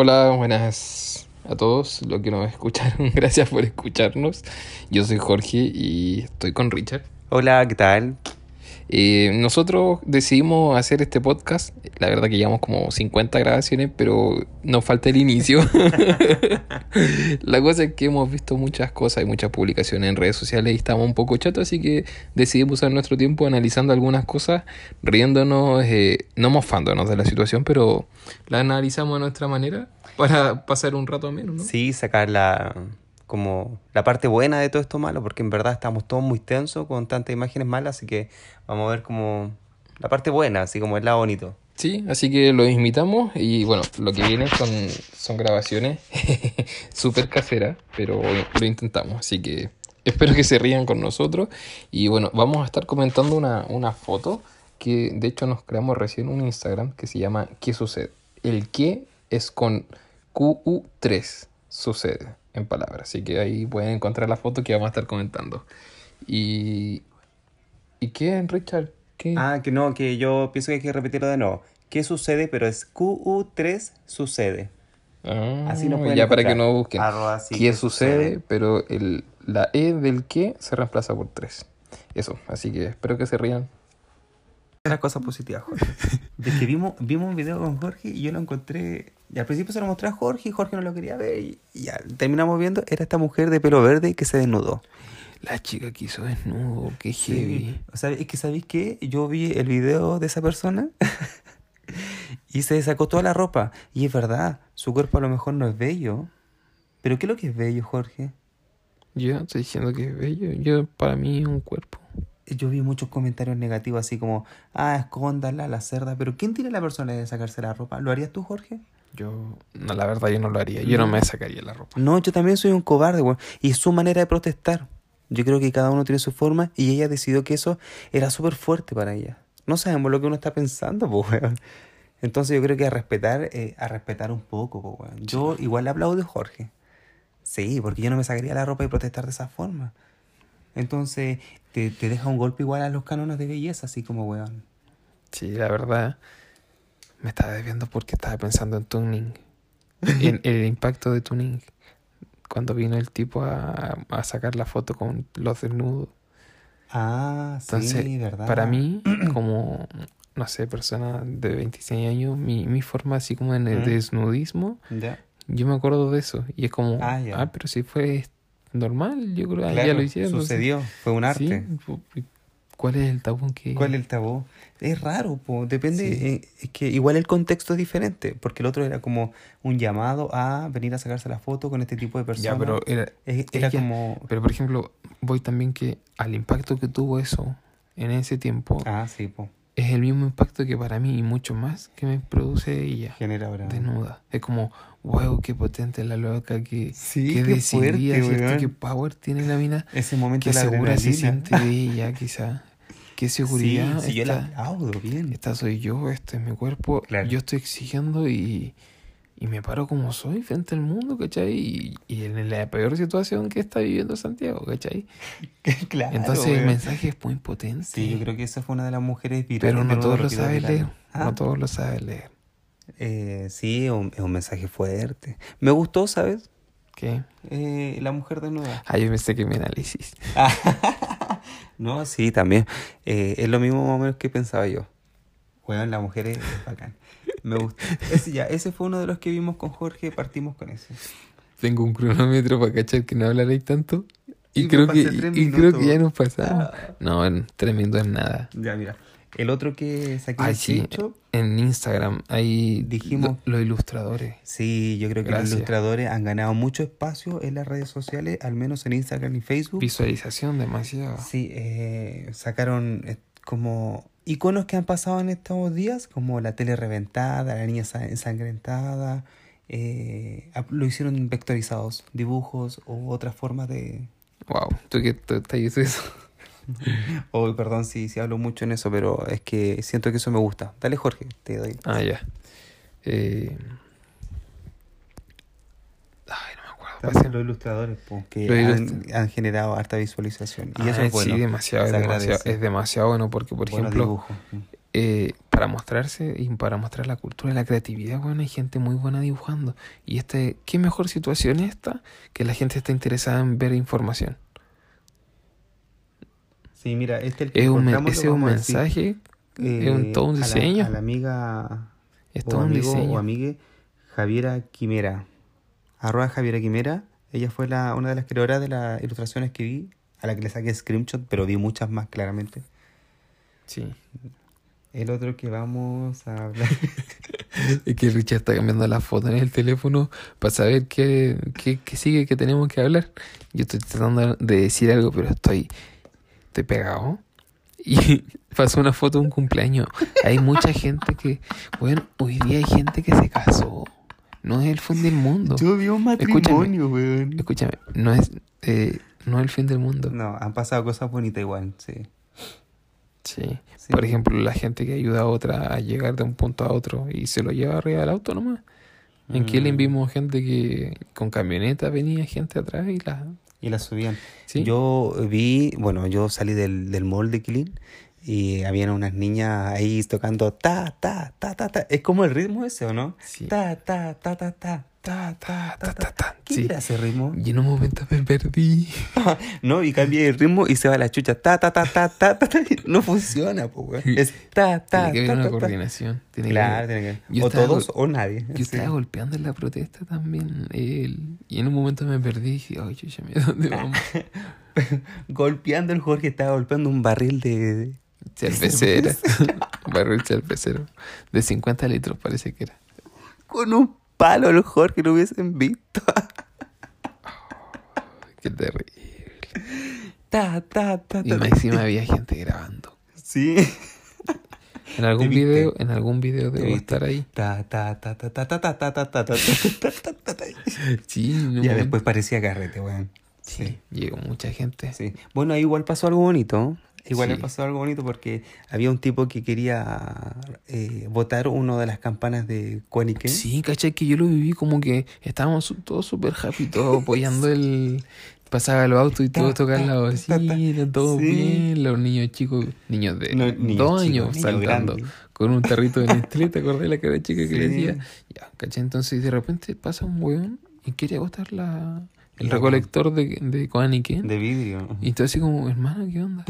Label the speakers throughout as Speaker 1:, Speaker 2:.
Speaker 1: Hola, buenas a todos los que nos escucharon. Gracias por escucharnos. Yo soy Jorge y estoy con Richard.
Speaker 2: Hola, ¿qué tal?
Speaker 1: Eh, nosotros decidimos hacer este podcast. La verdad que llevamos como 50 grabaciones, pero nos falta el inicio. la cosa es que hemos visto muchas cosas y muchas publicaciones en redes sociales y estamos un poco chatos, así que decidimos usar nuestro tiempo analizando algunas cosas, riéndonos, eh, no mofándonos de la situación, pero la analizamos a nuestra manera para pasar un rato menos, ¿no?
Speaker 2: Sí, sacar la, como la parte buena de todo esto malo, porque en verdad estamos todos muy tensos con tantas imágenes malas, así que vamos a ver como la parte buena, así como el lado bonito.
Speaker 1: Sí, así que los invitamos y bueno, lo que viene son, son grabaciones súper caseras, pero lo intentamos, así que espero que se rían con nosotros y bueno, vamos a estar comentando una, una foto que de hecho nos creamos recién un Instagram que se llama ¿Qué sucede? El qué es con QU3 sucede en palabras. Así que ahí pueden encontrar la foto que vamos a estar comentando. Y. ¿Y qué, Richard? ¿Qué?
Speaker 2: Ah, que no, que yo pienso que hay que repetirlo de nuevo. ¿Qué sucede? Pero es QU3 sucede.
Speaker 1: Ah,
Speaker 2: Así pueden
Speaker 1: ya para que no busquen.
Speaker 2: Arroba sí,
Speaker 1: ¿Qué
Speaker 2: que
Speaker 1: sucede?
Speaker 2: sucede.
Speaker 1: Pero el, la E del qué se reemplaza por 3. Eso, así que espero que se rían.
Speaker 2: Una cosa positiva, Jorge. De que vimos, vimos un video con Jorge y yo lo encontré. Y al principio se lo mostré a Jorge y Jorge no lo quería ver. Y, y ya terminamos viendo. Era esta mujer de pelo verde que se desnudó.
Speaker 1: La chica que hizo desnudo, qué heavy.
Speaker 2: Sí. O sea, es que ¿sabéis qué? Yo vi el video de esa persona y se sacó toda la ropa. Y es verdad, su cuerpo a lo mejor no es bello. Pero ¿qué es lo que es bello, Jorge?
Speaker 1: Yo estoy diciendo que es bello. Yo, para mí, es un cuerpo.
Speaker 2: Yo vi muchos comentarios negativos así como, ah, escóndala, la cerda. Pero ¿quién tiene la persona de sacarse la ropa? ¿Lo harías tú, Jorge?
Speaker 1: Yo, no, la verdad, yo no lo haría. Yo no me sacaría la ropa.
Speaker 2: No, yo también soy un cobarde, güey. Y es su manera de protestar. Yo creo que cada uno tiene su forma y ella decidió que eso era súper fuerte para ella. No sabemos lo que uno está pensando, pues, weón. Entonces yo creo que a respetar, eh, a respetar un poco, pues, weón. Yo igual le aplaudo a Jorge. Sí, porque yo no me sacaría la ropa y protestar de esa forma. Entonces te, te deja un golpe igual a los cánones de belleza, así como, weón.
Speaker 1: Sí, la verdad, me estaba desviando porque estaba pensando en tuning. En el impacto de tuning. Cuando vino el tipo a, a sacar la foto con los desnudos.
Speaker 2: Ah,
Speaker 1: Entonces,
Speaker 2: sí, verdad.
Speaker 1: para mí, como, no sé, persona de 26 años, mi, mi forma así como en el
Speaker 2: ¿Mm?
Speaker 1: desnudismo,
Speaker 2: Ya.
Speaker 1: yo me acuerdo de eso. Y es como,
Speaker 2: Ah,
Speaker 1: ah,
Speaker 2: ya.
Speaker 1: pero si fue normal, yo creo que ya
Speaker 2: Claro,
Speaker 1: lo hicieron.
Speaker 2: Sucedió, fue un arte.
Speaker 1: Sí, ¿Cuál es el tabú que...?
Speaker 2: ¿Cuál es el tabú? Es raro, po. depende.
Speaker 1: Sí.
Speaker 2: eh, es que igual el contexto es diferente, porque el otro era como un llamado a venir a sacarse la foto con este tipo de personas.
Speaker 1: Ya, pero era,
Speaker 2: Es- era
Speaker 1: ella-
Speaker 2: como.
Speaker 1: Pero por ejemplo, voy también que al impacto que tuvo eso en ese tiempo
Speaker 2: Ah, sí, po.
Speaker 1: es el mismo impacto que para mí y mucho más que me produce ella
Speaker 2: Genera ahora.
Speaker 1: desnuda. Es como, wow, qué potente la loca, que,
Speaker 2: Sí,
Speaker 1: qué decidida,
Speaker 2: fuerte.
Speaker 1: Qué power tiene la mina,
Speaker 2: Ese momento
Speaker 1: qué
Speaker 2: de la
Speaker 1: segura se siente de ella, quizá. Qué seguridad.
Speaker 2: Sí, yo la aplaudo bien.
Speaker 1: esta soy yo, este es mi cuerpo.
Speaker 2: Claro.
Speaker 1: Yo estoy exigiendo y, y me paro como soy frente al mundo, ¿cachai? Y, y en la peor situación que está viviendo Santiago, ¿cachai?
Speaker 2: claro.
Speaker 1: Entonces el mensaje es muy potente.
Speaker 2: Sí, yo creo que esa fue una de las mujeres virales.
Speaker 1: pero
Speaker 2: de
Speaker 1: no todos
Speaker 2: de
Speaker 1: lo saben leer.
Speaker 2: Ah,
Speaker 1: No todos lo saben leer.
Speaker 2: eh, sí, es un, mensaje fuerte. Me gustó, ¿sabes?
Speaker 1: ¿Qué?
Speaker 2: Eh, la mujer desnuda.
Speaker 1: Ah, yo pensé que mi análisis.
Speaker 2: no, sí, también. Eh, es lo mismo más o menos que pensaba yo. Bueno, la mujer es bacán. Me gusta. Ese, ya, ese fue uno de los que vimos con Jorge, partimos con ese.
Speaker 1: Tengo un cronómetro para cachar que no hablaréis tanto. Y, creo que, y creo que ya nos pasamos.
Speaker 2: Ah.
Speaker 1: No, en tres minutos es nada.
Speaker 2: Ya, mira. El otro que saqué
Speaker 1: sí. En Instagram hay
Speaker 2: Dijimos-
Speaker 1: lo- los ilustradores.
Speaker 2: Sí, yo creo que
Speaker 1: Gracias.
Speaker 2: los ilustradores han ganado mucho espacio en las redes sociales, al menos en Instagram y Facebook.
Speaker 1: Visualización demasiado.
Speaker 2: Sí, eh, sacaron eh, como iconos que han pasado en estos días, como la tele reventada, la niña sa- ensangrentada. eh, lo hicieron vectorizados, dibujos o otras formas de...
Speaker 1: Wow, ¿tú te dices eso?
Speaker 2: Oh, perdón si, si hablo mucho en eso, pero es que siento que eso me gusta. Dale, Jorge, te doy.
Speaker 1: Ah, ya. Eh... Ay, no me acuerdo.
Speaker 2: También los ilustradores, po, que
Speaker 1: Los
Speaker 2: han, han generado harta visualización. Y eso
Speaker 1: Ah,
Speaker 2: es bueno.
Speaker 1: Sí, demasiado, es demasiado, es demasiado bueno porque, por
Speaker 2: Buenos
Speaker 1: ejemplo, eh, para mostrarse y para mostrar la cultura y la creatividad, bueno, hay gente muy buena dibujando. Y este, ¿qué mejor situación esta que la gente está interesada en ver información?
Speaker 2: Sí, mira, este es el que
Speaker 1: Es un, ese es un
Speaker 2: decir,
Speaker 1: mensaje, es un,
Speaker 2: eh,
Speaker 1: todo un
Speaker 2: a la-
Speaker 1: diseño.
Speaker 2: A la, amiga
Speaker 1: es
Speaker 2: o
Speaker 1: todo un
Speaker 2: amigo
Speaker 1: diseño.
Speaker 2: o amigue Javiera Quimera. Arroba Javiera Quimera. Ella fue la, una de las creadoras de las ilustraciones que vi, a la que le saqué screenshot, pero vi muchas más claramente.
Speaker 1: Sí.
Speaker 2: El otro que vamos a hablar.
Speaker 1: Es que Richard está cambiando la foto en el teléfono para saber qué, qué, qué sigue que tenemos que hablar. Yo estoy tratando de decir algo, pero estoy, estoy pegado. Y pasó una foto de un cumpleaños. Hay mucha gente que, bueno, hoy día hay gente que se casó. No es el fin del mundo.
Speaker 2: Yo vi un matrimonio, weón.
Speaker 1: Escúchame, no es, eh, no es el fin del mundo.
Speaker 2: No, han pasado cosas bonitas igual, sí.
Speaker 1: Sí.
Speaker 2: Sí.
Speaker 1: Por ejemplo, la gente que ayuda a otra a llegar de un punto a otro y se lo lleva arriba del auto nomás. En
Speaker 2: Mm.
Speaker 1: vimos gente que con camioneta venía gente atrás y la...
Speaker 2: Y la subían.
Speaker 1: ¿sí?
Speaker 2: Yo vi, bueno, yo salí del, del mall de y habían unas niñas ahí tocando ta, ta, ta, ta, ta. Es como el ritmo ese, ¿o no?
Speaker 1: Sí.
Speaker 2: Ta, ta, ta, ta, ta, ta, ta, ta, ta, ta. ¿Qué
Speaker 1: Sí.
Speaker 2: era ese ritmo?
Speaker 1: Y en un momento me perdí.
Speaker 2: no, y cambia el ritmo y se va la chucha. Ta, ta, ta, ta, ta, ta. No funciona, pues, weón. Es ta, ta,
Speaker 1: Tiene que haber
Speaker 2: ta,
Speaker 1: una
Speaker 2: ta,
Speaker 1: coordinación. Tiene
Speaker 2: Claro, tiene que
Speaker 1: Yo
Speaker 2: O todos o nadie.
Speaker 1: Yo
Speaker 2: Sí.
Speaker 1: estaba golpeando en la protesta también. él. Y en un momento me perdí y dije, ay, chucha, mira dónde vamos.
Speaker 2: Golpeando el Jorge, estaba golpeando un barril de...
Speaker 1: Cervecera. Barril cervecero. De 50 litros parece que era.
Speaker 2: Con un palo a lo mejor que lo hubiesen visto.
Speaker 1: Qué terrible.
Speaker 2: Ta, ta, ta,
Speaker 1: y encima había gente grabando.
Speaker 2: Sí.
Speaker 1: En algún video, en algún video debo estar ahí. Sí,
Speaker 2: ya después parecía carrete, weón.
Speaker 1: Sí, llegó mucha gente.
Speaker 2: Sí. Bueno, ahí igual pasó algo bonito. Igual
Speaker 1: Sí.
Speaker 2: le pasó algo bonito porque había un tipo que quería eh, votar una de las campanas de Quanique.
Speaker 1: Sí, caché que yo lo viví como que estábamos todos súper happy, todos apoyando el... Pasaba el auto y todos tocaban la bocina, todo
Speaker 2: Sí.
Speaker 1: bien, los niños chicos, niños de
Speaker 2: No, niños
Speaker 1: dos
Speaker 2: chicos,
Speaker 1: años saltando con un tarrito de Nestlé, ¿te acordás de la cara chica que le decía? Ya, caché, entonces de repente pasa un weón y quiere botar la, el recolector de, de Koaniken.
Speaker 2: De vidrio.
Speaker 1: Y tú así como, hermano, ¿qué onda?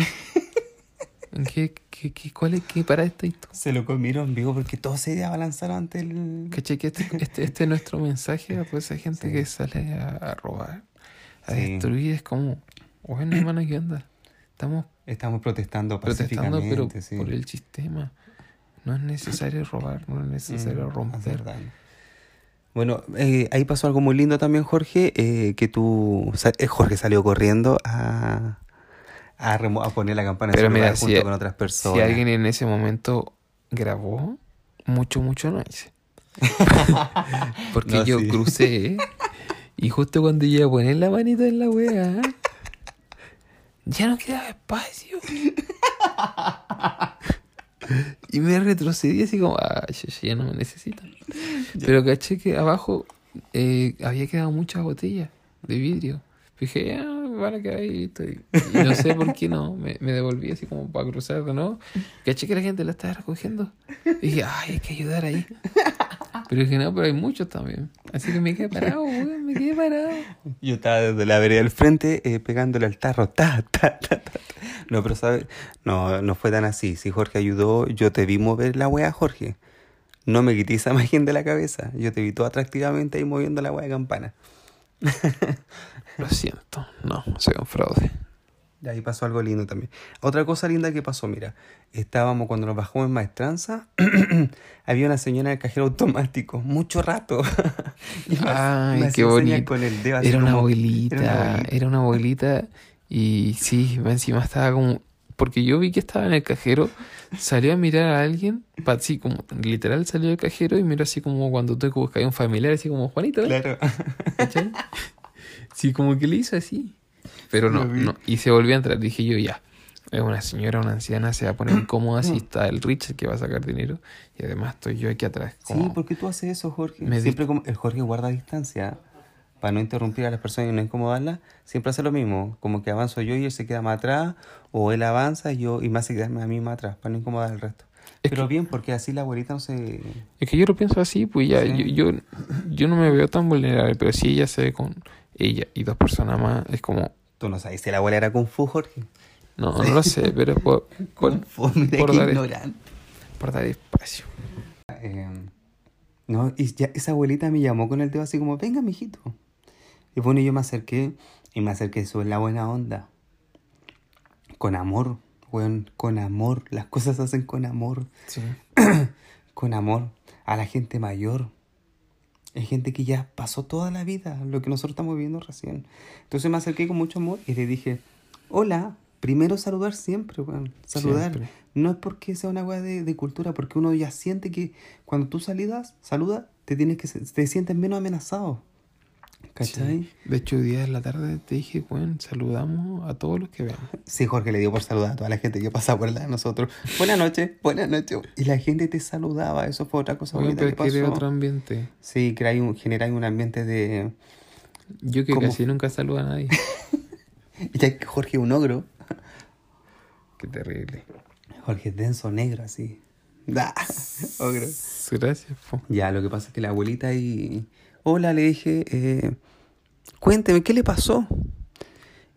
Speaker 1: ¿En qué, qué, qué, cuál es, qué para esto?
Speaker 2: Se lo comieron vivo porque todos se abalanzaron ante el...
Speaker 1: ¿Cachai? Que este, este, este es nuestro mensaje a toda esa gente
Speaker 2: Sí.
Speaker 1: que sale a, a robar, a
Speaker 2: Sí.
Speaker 1: destruir. Es como, bueno, hermano, ¿qué onda? Estamos
Speaker 2: Estamos protestando
Speaker 1: protestando, pero
Speaker 2: sí.
Speaker 1: por el sistema. No es necesario robar, no es necesario
Speaker 2: Mm,
Speaker 1: romper.
Speaker 2: Bueno, eh, ahí pasó algo muy lindo también, Jorge, eh, que tú, eh, Jorge salió corriendo a, a, poner la campana en
Speaker 1: Pero
Speaker 2: su
Speaker 1: mira,
Speaker 2: lugar
Speaker 1: si,
Speaker 2: junto con otras personas.
Speaker 1: si alguien en ese momento grabó, mucho, mucho no hice. Porque
Speaker 2: No,
Speaker 1: yo
Speaker 2: sí.
Speaker 1: crucé y justo cuando iba a poner la manita en la wea, ya no quedaba espacio. Y me retrocedí así como, ah, ya, ya no me necesitan. Pero caché que abajo eh, había quedado muchas botellas de vidrio. Dije, ya, van a quedar ahí. listo. Y no sé por qué no. Me, me devolví así como para cruzar de nuevo. Caché que la gente la estaba recogiendo. Y dije, ay, hay que ayudar ahí. Pero dije, no, pero hay muchos también. Así que me quedé parado, weón, me quedé parado.
Speaker 2: Yo estaba desde la vereda del frente eh, pegándole al tarro. Ta, ta, ta, ta. No, pero sabes, no, no fue tan así. Si Jorge ayudó, yo te vi mover la wea, Jorge. No me quité esa imagen de la cabeza. Yo te vi todo atractivamente ahí moviendo la wea de campana.
Speaker 1: Lo siento, no, soy un fraude.
Speaker 2: Y ahí pasó algo lindo también. Otra cosa linda que pasó, mira, estábamos cuando nos bajamos en Maestranza, había una señora en el cajero automático, mucho rato.
Speaker 1: Ay,
Speaker 2: me
Speaker 1: qué bonito.
Speaker 2: Con el dedo, así
Speaker 1: Era una
Speaker 2: como-
Speaker 1: abuelita,
Speaker 2: era una abuelita.
Speaker 1: era una abuelita y sí, encima estaba como... Porque yo vi que estaba en el cajero, salió a mirar a alguien, así como, literal salió del cajero y miró así como cuando tú buscas a un familiar, así como, Juanito, ¿eh?
Speaker 2: Claro.
Speaker 1: ¿Cachai? Sí, como que le hizo así. Pero no, no. Y se volvió a entrar. Dije yo, ya. Es una señora, una anciana, se va a poner incómoda si está el Richard que va a sacar dinero. Y además estoy yo aquí atrás.
Speaker 2: Sí,
Speaker 1: Como,
Speaker 2: ¿por qué tú haces eso, Jorge?
Speaker 1: Me
Speaker 2: siempre como el Jorge guarda distancia para no interrumpir a las personas y no incomodarlas. Siempre hace lo mismo, como que avanzo yo y él se queda más atrás, o él avanza y yo y me hace quedarme a mí más atrás para no incomodar al resto.
Speaker 1: Es
Speaker 2: Pero bien, porque así la abuelita no se...
Speaker 1: Es que yo lo pienso así, pues ya,
Speaker 2: Sí.
Speaker 1: yo, yo, yo no me veo tan vulnerable, pero si ella se ve con ella y dos personas más, es como,
Speaker 2: Tú no sabes si la abuela era Kung Fu, Jorge.
Speaker 1: no, no lo sé, pero por, por,
Speaker 2: Kung Fu, mira
Speaker 1: por dar-
Speaker 2: ignorante.
Speaker 1: por dar espacio.
Speaker 2: Eh, no, y ya esa abuelita me llamó con el dedo así como, venga, mijito. Y bueno, yo me acerqué y me acerqué eso en la buena onda. Con amor, weón, con amor. Las cosas se hacen con amor.
Speaker 1: Sí.
Speaker 2: Con amor a la gente mayor. Hay gente que ya pasó toda la vida, lo que nosotros estamos viviendo recién. Entonces me acerqué con mucho amor y le dije, hola, primero saludar siempre, weón. Saludar.
Speaker 1: Siempre.
Speaker 2: No es porque sea una weá de, de cultura, porque uno ya siente que cuando tú salidas, saludas, te tienes que se- te sientes menos amenazado. ¿Cachai?
Speaker 1: Sí. De hecho, hoy día en la tarde te dije, bueno, saludamos a todos los que veamos.
Speaker 2: Sí, Jorge le dio por saludar a toda la gente que pasaba por la de nosotros. Buenas noches, buenas noches. Y la gente te saludaba, eso fue otra cosa
Speaker 1: Oye,
Speaker 2: bonita
Speaker 1: pero
Speaker 2: que
Speaker 1: era
Speaker 2: pasó.
Speaker 1: otro ambiente.
Speaker 2: Sí, que un, generáis un ambiente de...
Speaker 1: Yo que
Speaker 2: ¿Cómo?
Speaker 1: casi nunca saludo a nadie.
Speaker 2: Ya que Jorge es un ogro.
Speaker 1: Qué terrible.
Speaker 2: Jorge es denso, negro, así. Da, ogro.
Speaker 1: Gracias, po.
Speaker 2: Ya, lo que pasa es que la abuelita y... Hola, le dije, eh, cuénteme, ¿qué le pasó?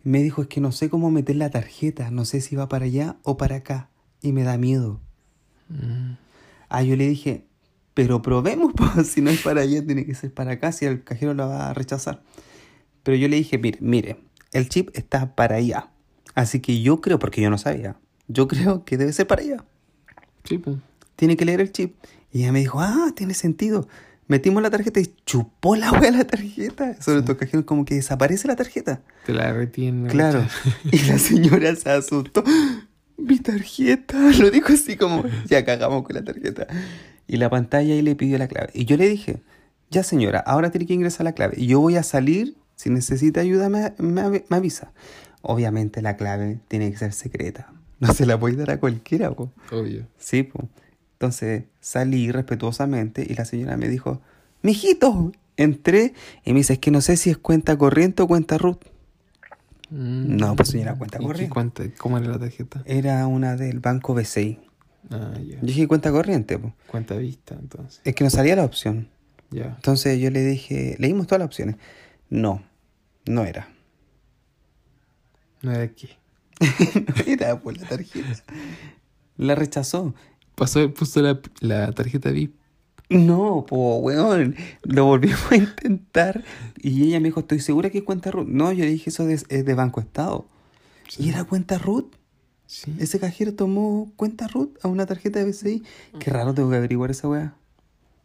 Speaker 2: Me dijo, es que no sé cómo meter la tarjeta, no sé si va para allá o para acá, y me da miedo.
Speaker 1: Mm.
Speaker 2: Ah, yo le dije, pero probemos, pues, si no es para allá, tiene que ser para acá, si el cajero la va a rechazar. Pero yo le dije, mire, mire, el chip está para allá. Así que yo creo, porque yo no sabía, yo creo que debe ser para allá.
Speaker 1: Sí, pues.
Speaker 2: Tiene que leer el chip. Y ella me dijo, ah, tiene sentido. Metimos la tarjeta y chupó la wea la tarjeta. Sobre todo cajeros como que desaparece la tarjeta.
Speaker 1: Te la retiene.
Speaker 2: Claro. Y la señora se asustó. Mi tarjeta. Lo dijo así como, ya cagamos con la tarjeta. Y la pantalla y le pidió la clave. Y yo le dije, ya señora, ahora tiene que ingresar la clave. Y yo voy a salir. Si necesita ayuda, me, me me avisa. Obviamente la clave tiene que ser secreta. No se la puede dar a cualquiera, po.
Speaker 1: Obvio.
Speaker 2: Sí, pues. Entonces salí respetuosamente y la señora me dijo, mijito, entré y me dice, es que no sé si es cuenta corriente o cuenta root.
Speaker 1: Mm.
Speaker 2: No, pues, señora, cuenta
Speaker 1: ¿Y qué
Speaker 2: corriente.
Speaker 1: cuenta? ¿Cómo era la tarjeta?
Speaker 2: Era una del banco BCI.
Speaker 1: Ah, ya.
Speaker 2: Yo dije cuenta corriente, pues.
Speaker 1: Cuenta vista, entonces.
Speaker 2: Es que no salía la opción. Entonces yo le dije, leímos todas las opciones. No, no era.
Speaker 1: No era
Speaker 2: no era por la tarjeta. La rechazó.
Speaker 1: Pasó, puso la, la tarjeta VIP.
Speaker 2: No, po, weón. Lo volvimos a intentar. Y ella me dijo, estoy segura que es cuenta root. No, yo le dije, eso es de Banco Estado. Y era cuenta.
Speaker 1: Sí.
Speaker 2: Ese cajero tomó cuenta root a una tarjeta de BCI. Qué raro, tengo que averiguar esa weá.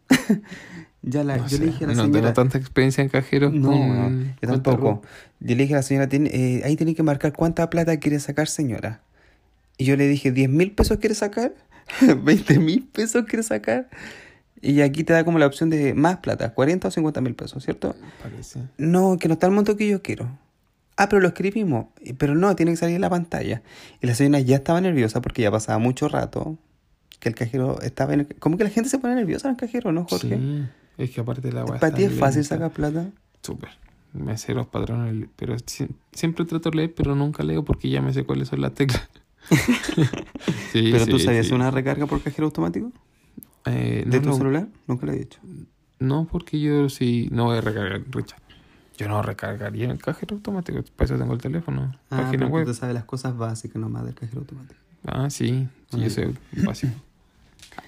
Speaker 2: ya la,
Speaker 1: No
Speaker 2: yo le dije a la
Speaker 1: no
Speaker 2: señora.
Speaker 1: tengo tanta experiencia en cajeros
Speaker 2: No,
Speaker 1: con
Speaker 2: no, yo tampoco. Yo le dije a la señora, "Tiene- eh, ahí tiene que marcar cuánta plata quiere sacar, señora. Y yo le dije, ¿10 mil pesos quiere sacar? ¿20 mil pesos quiere sacar? Y aquí te da como la opción de más plata, 40 o 50 mil pesos, ¿cierto?
Speaker 1: Parece.
Speaker 2: No, que no está el monto que yo quiero. Ah, pero lo escribimos. Pero no, tiene que salir en la pantalla. Y la señora ya estaba nerviosa porque ya pasaba mucho rato que el cajero estaba en el... ¿Cómo que la gente se pone nerviosa en el cajero, no, Jorge?
Speaker 1: Sí. Es que aparte la
Speaker 2: Para ti es fácil sacar plata.
Speaker 1: Súper. Me sé los patrones, pero si- siempre trato de leer, pero nunca leo porque ya me sé cuáles son las teclas. Sí,
Speaker 2: ¿Pero tú sabías
Speaker 1: sí.
Speaker 2: una recarga por cajero automático?
Speaker 1: Eh,
Speaker 2: ¿De
Speaker 1: no,
Speaker 2: tu
Speaker 1: no,
Speaker 2: celular? Nunca lo he dicho.
Speaker 1: no, porque yo sí no voy a recargar, Richard. Yo no recargaría en el cajero automático, para eso tengo el teléfono,
Speaker 2: Ah,
Speaker 1: página web.
Speaker 2: tú sabes las cosas básicas nomás del cajero automático.
Speaker 1: Ah, sí, sí, yo soy básico.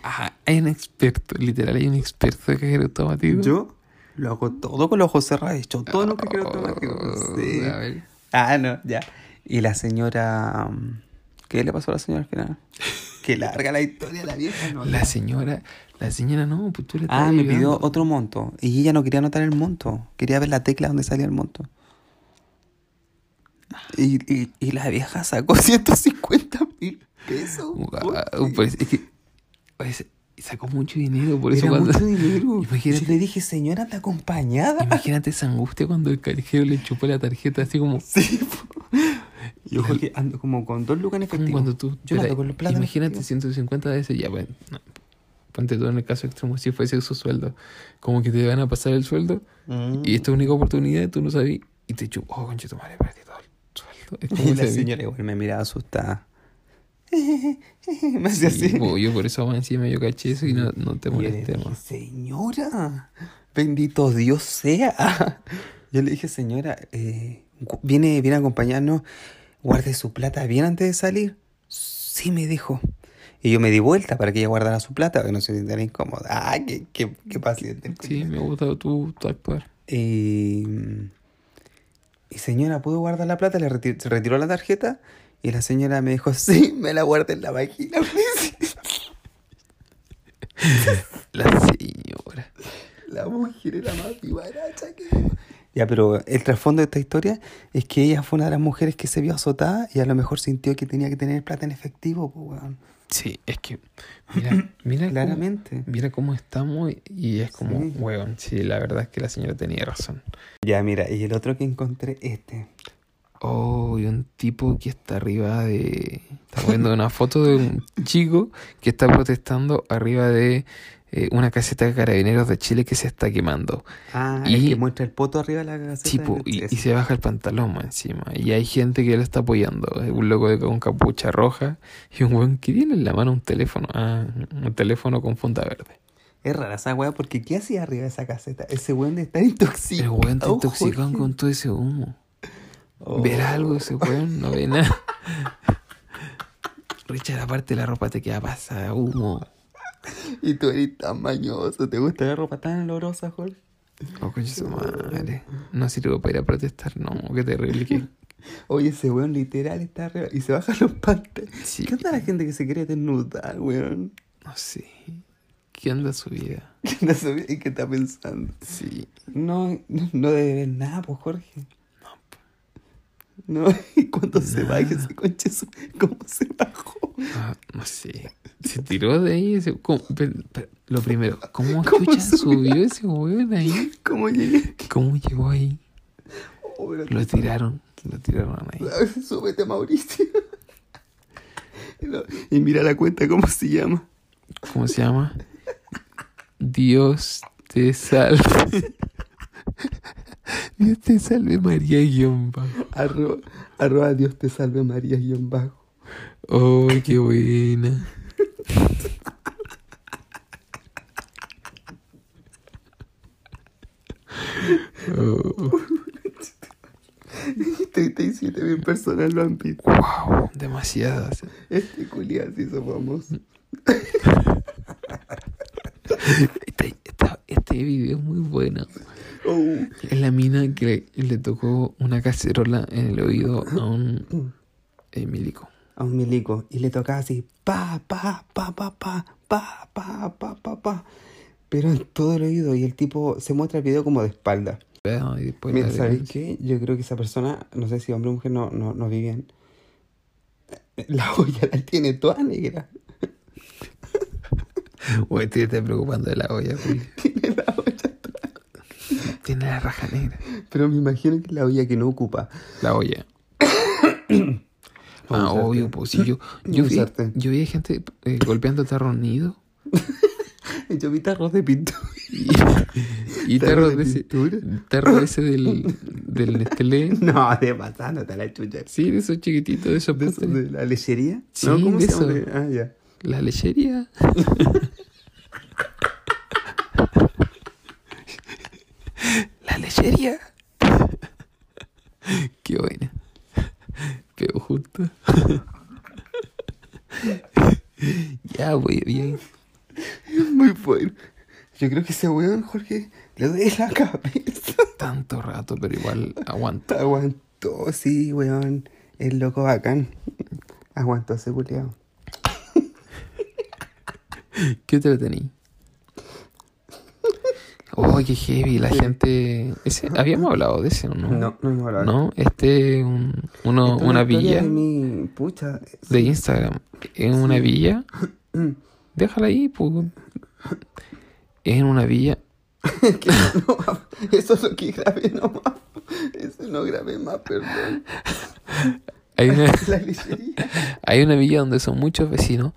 Speaker 1: Ah, hay un experto, literal, hay un experto de cajero automático.
Speaker 2: Yo lo hago todo con los ojos cerrados. He hecho todo en un cajero automático.
Speaker 1: Oh,
Speaker 2: Sí.
Speaker 1: a ver.
Speaker 2: Ah, no, ya. Y la señora... um, ¿Qué le pasó a la señora al final? Que larga la historia la vieja, ¿no?
Speaker 1: La señora, la señora no, pues tú le
Speaker 2: Ah, me pidió otro monto. Y ella no quería anotar el monto. Quería ver la tecla donde salía el monto. Y, y, y la vieja sacó 150 mil pesos.
Speaker 1: Guau, pues, es que pues, sacó mucho dinero, por eso cuando...
Speaker 2: mucho dinero.
Speaker 1: Imagínate.
Speaker 2: Yo le dije, señora, ¿está acompañada?
Speaker 1: Imagínate esa angustia cuando el cajero le chupó la tarjeta así como...
Speaker 2: Sí, po. Yo Jorge, ando como con dos lucas en efectivo.
Speaker 1: cuando tú...
Speaker 2: Yo ando con los plata en
Speaker 1: imagínate
Speaker 2: efectivo.
Speaker 1: 150 veces, ya, bueno, no, ponte tú en el caso extremo, si fuese su sueldo, como que te van a pasar el sueldo
Speaker 2: Mm.
Speaker 1: y esta única oportunidad tú no sabías y te chupó, oh, conche tu madre, perdí todo el sueldo. Es como
Speaker 2: Y la señora igual me miraba asustada. Me hacía
Speaker 1: Sí,
Speaker 2: así.
Speaker 1: po, yo por eso más encima yo caché eso y no, no te
Speaker 2: Y
Speaker 1: molesté más.
Speaker 2: señora, bendito Dios sea. Yo le dije, señora, eh, viene, viene a acompañarnos, guarde su plata bien antes de salir. Sí, me dijo. Y yo me di vuelta para que ella guardara su plata, para que no se sintiera incómoda. Ah, qué, qué, qué paciente.
Speaker 1: Sí, me gusta tu, tu actuar.
Speaker 2: Y, y señora, ¿puedo guardar la plata? Le se retiró la tarjeta y la señora me dijo, sí, me la guardé en la vagina.
Speaker 1: La señora.
Speaker 2: La mujer era más vivaracha que. Ya, pero el trasfondo de esta historia es que ella fue una de las mujeres que se vio azotada y a lo mejor sintió que tenía que tener plata en efectivo, pues, weón.
Speaker 1: Sí, es que. Mira, mira. cómo-
Speaker 2: Claramente.
Speaker 1: mira cómo estamos y es como,
Speaker 2: Sí.
Speaker 1: weón, sí, la verdad es que la señora tenía razón.
Speaker 2: Ya, mira, y el otro que encontré, este.
Speaker 1: Oh, y un tipo que está arriba de... Está viendo una foto de un chico que está protestando arriba de eh, una caseta de carabineros de Chile que se está quemando.
Speaker 2: Ah,
Speaker 1: Y-
Speaker 2: que muestra el poto arriba de la caseta.
Speaker 1: Tipo, y, se baja el pantalón más encima. Y hay gente que lo está apoyando. Un loco de, con capucha roja y un weón que tiene en la mano un teléfono. Ah, un teléfono con funda verde.
Speaker 2: Es rara esa weá porque ¿qué hacía arriba de esa caseta? Ese weón estar intoxicado.
Speaker 1: El weón está intoxicado
Speaker 2: Jorge.
Speaker 1: con todo ese humo.
Speaker 2: Oh.
Speaker 1: ¿Verá algo ese weón? No ve nada. Richard, aparte la ropa te queda pasada, humo.
Speaker 2: Y tú eres tan mañoso, ¿te gusta la ropa tan olorosa, Jorge?
Speaker 1: Oh, coño, su madre. No sirvo para ir a protestar, no, qué terrible que.
Speaker 2: Oye, ese weón literal está arriba y se baja los pantalones.
Speaker 1: Sí.
Speaker 2: ¿Qué onda la gente que se quiere desnudar, weón?
Speaker 1: No sé. ¿Qué onda su vida?
Speaker 2: ¿Qué onda su vida y qué está pensando?
Speaker 1: Sí.
Speaker 2: No, no, no debe ver nada, pues, Jorge. No, y cuando se baje ese conche, ¿cómo se bajó?
Speaker 1: Ah, no sé. Se tiró de ahí. se- ¿cómo? Pero- pero, lo primero, ¿cómo,
Speaker 2: ¿Cómo subió?
Speaker 1: ese weón ahí?
Speaker 2: ¿Cómo llegué?
Speaker 1: ¿Cómo llegó ahí?
Speaker 2: Oh,
Speaker 1: Lo tiraron. Lo tiraron ahí.
Speaker 2: Súbete, Mauricio. Y mira la cuenta, ¿cómo se llama?
Speaker 1: ¿Cómo se llama? Dios te salve. Dios te salve María guion bajo.
Speaker 2: Arroba, arroba Dios te salve María guion bajo.
Speaker 1: Oh, qué buena. Oh,
Speaker 2: 37 mil personas lo han visto.
Speaker 1: wow, demasiadas.
Speaker 2: Este culiado se hizo famoso.
Speaker 1: Este, esta- este video es muy bueno. Es la mina que le, le tocó una cacerola en el oído a un eh, milico.
Speaker 2: a un milico. Y le tocaba así, pa, pa, pa, pa, pa, pa, pa, pa, pa, pa. Pero en todo el oído. Y el tipo se muestra el video como de espalda.
Speaker 1: Y después
Speaker 2: Mira, ¿sabéis qué? Yo creo que esa persona, no sé si hombre o mujer, no, no, no vi bien. La olla la tiene toda negra.
Speaker 1: Güey, te estás preocupando de la olla.
Speaker 2: Tiene la.
Speaker 1: Tiene la raja negra.
Speaker 2: Pero me imagino que es la olla que no ocupa.
Speaker 1: La olla. Ah, obvio, pues sí, yo, vi, yo vi gente eh, golpeando tarro nido
Speaker 2: Yo vi tarros de pintura.
Speaker 1: y, y
Speaker 2: ¿Tarro
Speaker 1: tarro
Speaker 2: de
Speaker 1: de ese,
Speaker 2: pintura?
Speaker 1: tarro ese del, del Nestlé.
Speaker 2: No, de pasándote a la chucha.
Speaker 1: Sí, de esos chiquititos, de esos
Speaker 2: ¿De, eso,
Speaker 1: postres.
Speaker 2: de la lechería?
Speaker 1: Sí,
Speaker 2: ¿No? ¿Cómo
Speaker 1: de
Speaker 2: se llama? Ah, ya.
Speaker 1: La lechería. Qué buena. Pero justo. ya, voy bien.
Speaker 2: Muy bueno. Yo creo que ese weón, Jorge, le doy la cabeza.
Speaker 1: Tanto rato, pero igual aguanto.
Speaker 2: Aguantó, sí, weón. El loco bacán. Aguantó ese culiao.
Speaker 1: ¿Qué otro tení? Oh, qué heavy, la gente... Ese, habíamos hablado de ese, ¿o ¿no?
Speaker 2: No, no hemos hablado.
Speaker 1: No, este, un, uno,
Speaker 2: es
Speaker 1: una villa
Speaker 2: De mi... Pucha.
Speaker 1: de Instagram. En una villa. Déjala ahí, pues. Es en una villa.
Speaker 2: No, eso es lo que grabé nomás. Eso no grabé más, perdón.
Speaker 1: Hay una, hay una villa donde son muchos vecinos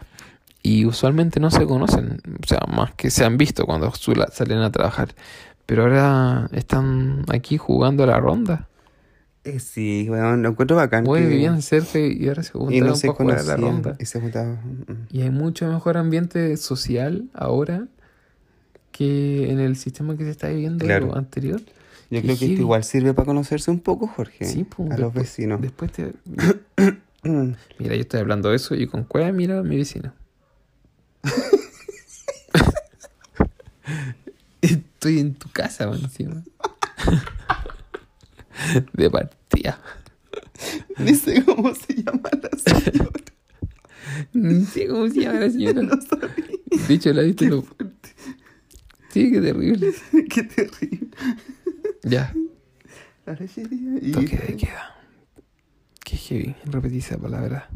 Speaker 1: y usualmente no se conocen. O sea, más que se han visto cuando salen a trabajar. Pero ahora están aquí jugando a la ronda.
Speaker 2: Eh, sí, weón, lo encuentro bacán.
Speaker 1: Bueno,
Speaker 2: que-
Speaker 1: vivían cerca y ahora se
Speaker 2: y
Speaker 1: juntaron
Speaker 2: no se
Speaker 1: para jugar a la ronda.
Speaker 2: Y se juntaban. mm, mm.
Speaker 1: Y hay mucho mejor ambiente social ahora que en el sistema que se está viviendo
Speaker 2: Claro.
Speaker 1: anterior.
Speaker 2: Yo creo que esto igual sirve para conocerse un poco, Jorge.
Speaker 1: Sí, pues,
Speaker 2: a los
Speaker 1: después-
Speaker 2: vecinos.
Speaker 1: Después te... Mira, yo estoy hablando de eso y con cueva mira a mi vecino. estoy en tu casa, man, encima. De partida.
Speaker 2: Ni sé cómo se llama la señora.
Speaker 1: Ni sé cómo se llama la señora.
Speaker 2: No sabía.
Speaker 1: De hecho, la viste lo... Sí, qué terrible.
Speaker 2: Qué terrible.
Speaker 1: Ya,
Speaker 2: La y-
Speaker 1: toque de queda. Qué heavy, repetí esa palabra.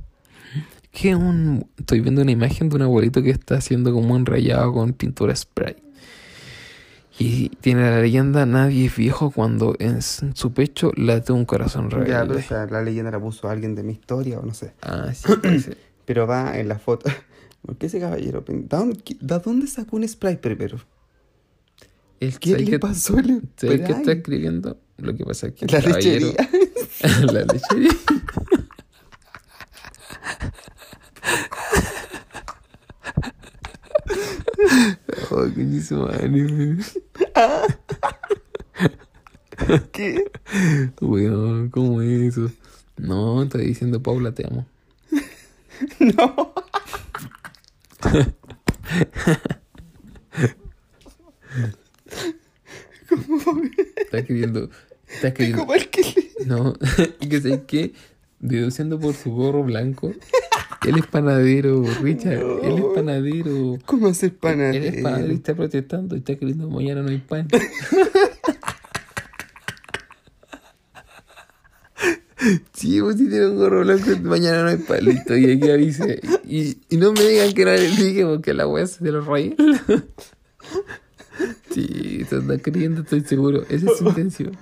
Speaker 1: Que un... Estoy viendo una imagen de un abuelito que está haciendo como un rayado con pintura spray. Y tiene la leyenda, nadie es viejo cuando en su pecho late un corazón
Speaker 2: Ya, pero
Speaker 1: rebelde.
Speaker 2: esa, la leyenda la puso alguien de mi historia o no sé.
Speaker 1: Ah, sí.
Speaker 2: Pero va en la foto. ¿Por qué ese caballero? ¿Da dónde, ¿Da dónde sacó un spray primero?
Speaker 1: El
Speaker 2: ¿Qué
Speaker 1: ¿sabes
Speaker 2: le
Speaker 1: qué-
Speaker 2: pasó al
Speaker 1: ¿sabes qué está
Speaker 2: spray?
Speaker 1: escribiendo? Lo que pasa es que el
Speaker 2: La lechería.
Speaker 1: la lechería. Oh, coñísimo, madre.
Speaker 2: ¿Qué?
Speaker 1: Weón, ¿cómo es eso? No, está diciendo Paula, te amo.
Speaker 2: No.
Speaker 1: Está escribiendo. Está escribiendo.
Speaker 2: Como el que le...
Speaker 1: No, y que sé que, deduciendo por su gorro blanco, él es panadero, Richard. Él es panadero.
Speaker 2: ¿Cómo hacer pana?
Speaker 1: Él es panadero y está protestando y está escribiendo mañana no hay pan. Sí, vos si tiene un gorro blanco, mañana no hay pan, listo, y aquí avise. Y, y no me digan que no les dije porque la wea se los rayé. Sí, se anda creyendo, estoy seguro. Esa es su intención.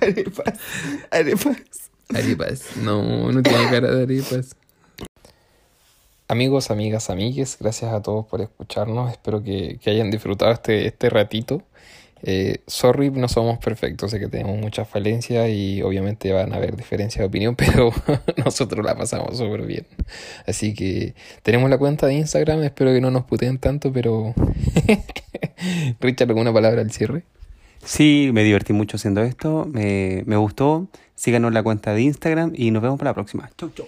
Speaker 2: Arepas. Arepas.
Speaker 1: Arepas. No, no tiene cara de arepas. Amigos, amigas, amigues, gracias a todos por escucharnos. Espero que, que hayan disfrutado este, este ratito. Eh, sorry, no somos perfectos, sé que tenemos muchas falencias y obviamente van a haber diferencias de opinión, pero nosotros la pasamos súper bien. Así que tenemos la cuenta de Instagram, espero que no nos puteen tanto, pero... Richard, ¿alguna palabra al cierre?
Speaker 2: Sí, me divertí mucho haciendo esto. Me, me gustó. Síganos la cuenta de Instagram y nos vemos para la próxima. Chau, chau.